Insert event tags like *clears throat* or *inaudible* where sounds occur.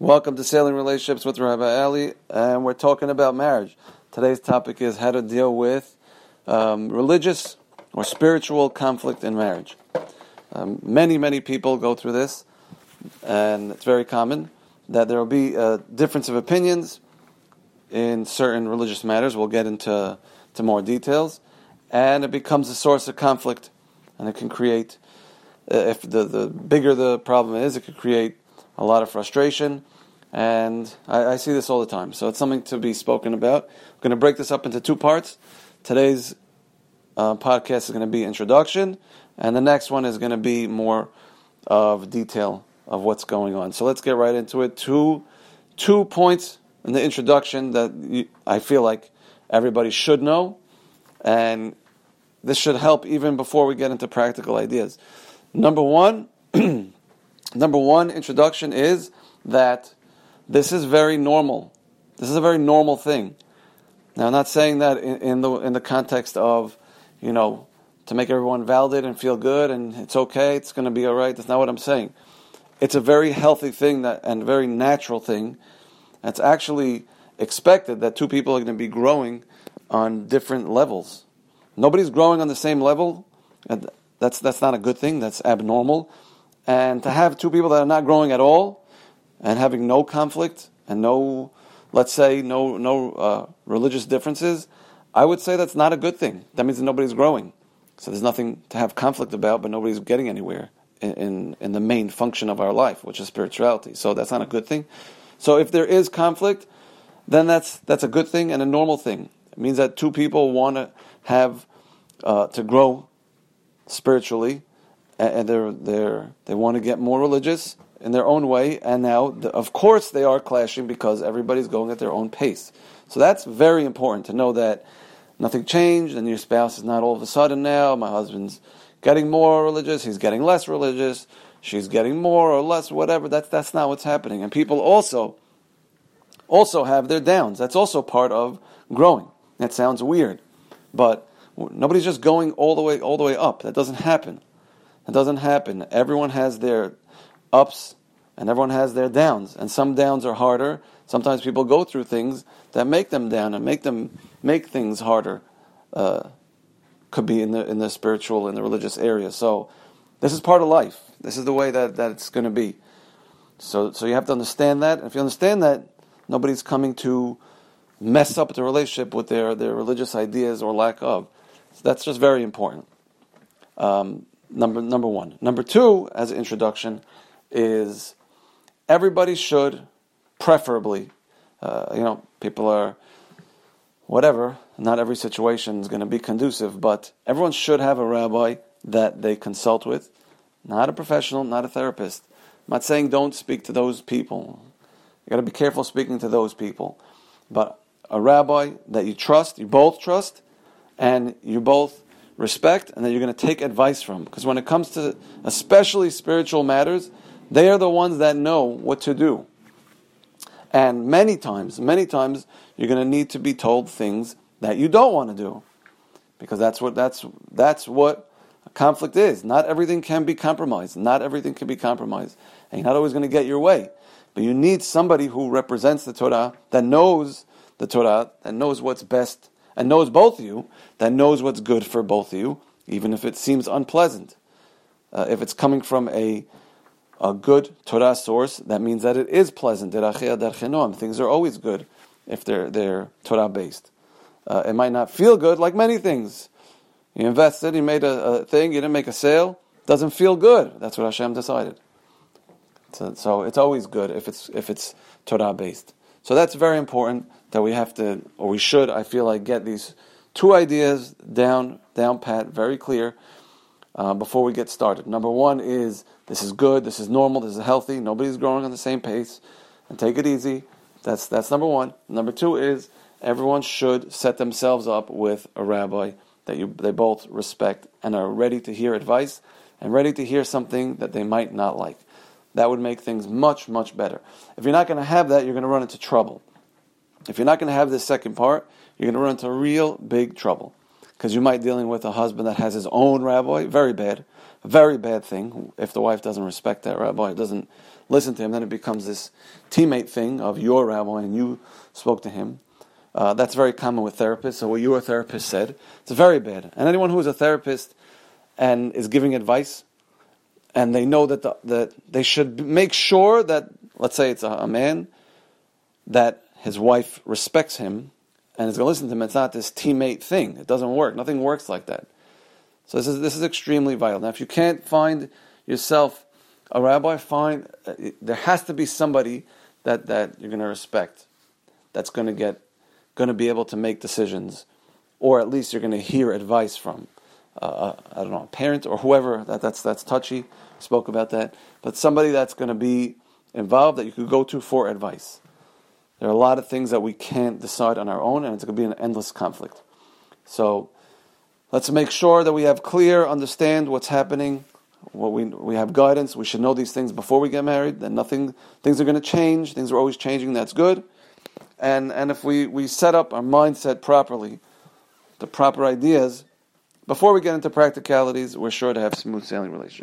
Welcome to Sailing Relationships with Rabbi Ali, and we're talking about marriage. Today's topic is how to deal with um, religious or spiritual conflict in marriage. Um, many, many people go through this, and it's very common that there will be a difference of opinions in certain religious matters. We'll get into to more details, and it becomes a source of conflict, and it can create, uh, if the, the bigger the problem is, it could create a lot of frustration, and I, I, see this all the time. So it's something to be spoken about. I'm going to break this up into two parts. Today's uh, podcast is going to be introduction, and the next one is going to be more of detail of what's going on. So let's get right into it. Two two points in the introduction that you, I feel like everybody should know, and this should help even before we get into practical ideas. Number one. *clears throat* number one introduction is that this is very normal. This is a very normal thing. Now, I'm not saying that in, in, the in the context of, you know, to make everyone validate and feel good and it's okay, it's going to be all right. That's not what I'm saying. It's a very healthy thing that and very natural thing. It's actually expected that two people are going to be growing on different levels. Nobody's growing on the same level. That's that's not a good thing. That's abnormal. And to have two people that are not growing at all and having no conflict and no, let's say, no, no uh, religious differences, I would say that's not a good thing. That means that nobody's growing. So there's nothing to have conflict about, but nobody's getting anywhere in, in, in the main function of our life, which is spirituality. So that's not a good thing. So if there is conflict, then that's, that's a good thing and a normal thing. It means that two people want to have, uh, to grow spiritually and they're they're they want to get more religious in their own way, and now of course they are clashing because everybody's going at their own pace. So that's very important to know that nothing changed, and your spouse is not all of a sudden now my husband's getting more religious, he's getting less religious, she's getting more or less, whatever. That's that's not what's happening, and people also also have their downs. That's also part of growing. That sounds weird, but nobody's just going all the way all the way up. That doesn't happen. It doesn't happen. Everyone has their ups and everyone has their downs. And some downs are harder. Sometimes people go through things that make them down and make them make things harder. Uh, could be in the in the spiritual and the religious area. So this is part of life. This is the way that, that it's going to be. So so you have to understand that. And If you understand that, nobody's coming to mess up the relationship with their, their religious ideas or lack of. So that's just very important. Um, Number number one. Number two, as an introduction, is everybody should, preferably, uh, you know, people are whatever. Not every situation is going to be conducive, but everyone should have a rabbi that they consult with, not a professional, not a therapist. I'm not saying don't speak to those people. You got to be careful speaking to those people, but a rabbi that you trust, you both trust, and you both respect and that you're going to take advice from. Because when it comes to especially spiritual matters, they are the ones that know what to do. And many times, many times, you're going to need to be told things that you don't want to do. Because that's what, that's, that's what a conflict is. Not everything can be compromised. Not everything can be compromised. And you're not always going to get your way. But you need somebody who represents the Torah, that knows the Torah, that knows what's best and knows both of you, that knows what's good for both of you, even if it seems unpleasant. Uh, if it's coming from a a good Torah source, that means that it is pleasant. Things are always good if they're they're Torah based. Uh, it might not feel good, like many things. You invested, you made a, a, thing, you didn't make a sale, doesn't feel good. That's what Hashem decided. So, so it's always good if it's if it's Torah based. So that's very important that we have to, or we should, I feel like, get these two ideas down, down pat, very clear uh, before we get started. Number one is this is good, this is normal, this is healthy, nobody's growing on the same pace, and take it easy. That's, that's number one. Number two is everyone should set themselves up with a rabbi that you, they both respect and are ready to hear advice and ready to hear something that they might not like. That would make things much, much better. If you're not going to have that, you're going to run into trouble. If you're not going to have this second part, you're going to run into real big trouble. Because you might be dealing with a husband that has his own rabbi, very bad, very bad thing. If the wife doesn't respect that rabbi, doesn't listen to him, then it becomes this teammate thing of your rabbi and you spoke to him. Uh, that's very common with therapists. So what your therapist said, it's very bad. And anyone who is a therapist and is giving advice, and they know that the, that they should make sure that, let's say it's a, a man, that his wife respects him and is going to listen to him. It's not this teammate thing. It doesn't work. Nothing works like that. So this is this is extremely vital. Now, if you can't find yourself a rabbi, find uh, there has to be somebody that that you're going to respect. That's going to get going to be able to make decisions, or at least you're going to hear advice from. Uh, uh, I don't know, a parent or whoever. That that's that's touchy. spoke about that, but somebody that's going to be involved that you could go to for advice. There are a lot of things that we can't decide on our own, and it's going to be an endless conflict. So let's make sure that we have clear, understand what's happening. What we we have guidance. We should know these things before we get married. That nothing, things are going to change. Things are always changing. That's good. And and if we we set up our mindset properly, the proper ideas, before we get into practicalities, we're sure to have smooth sailing relationship.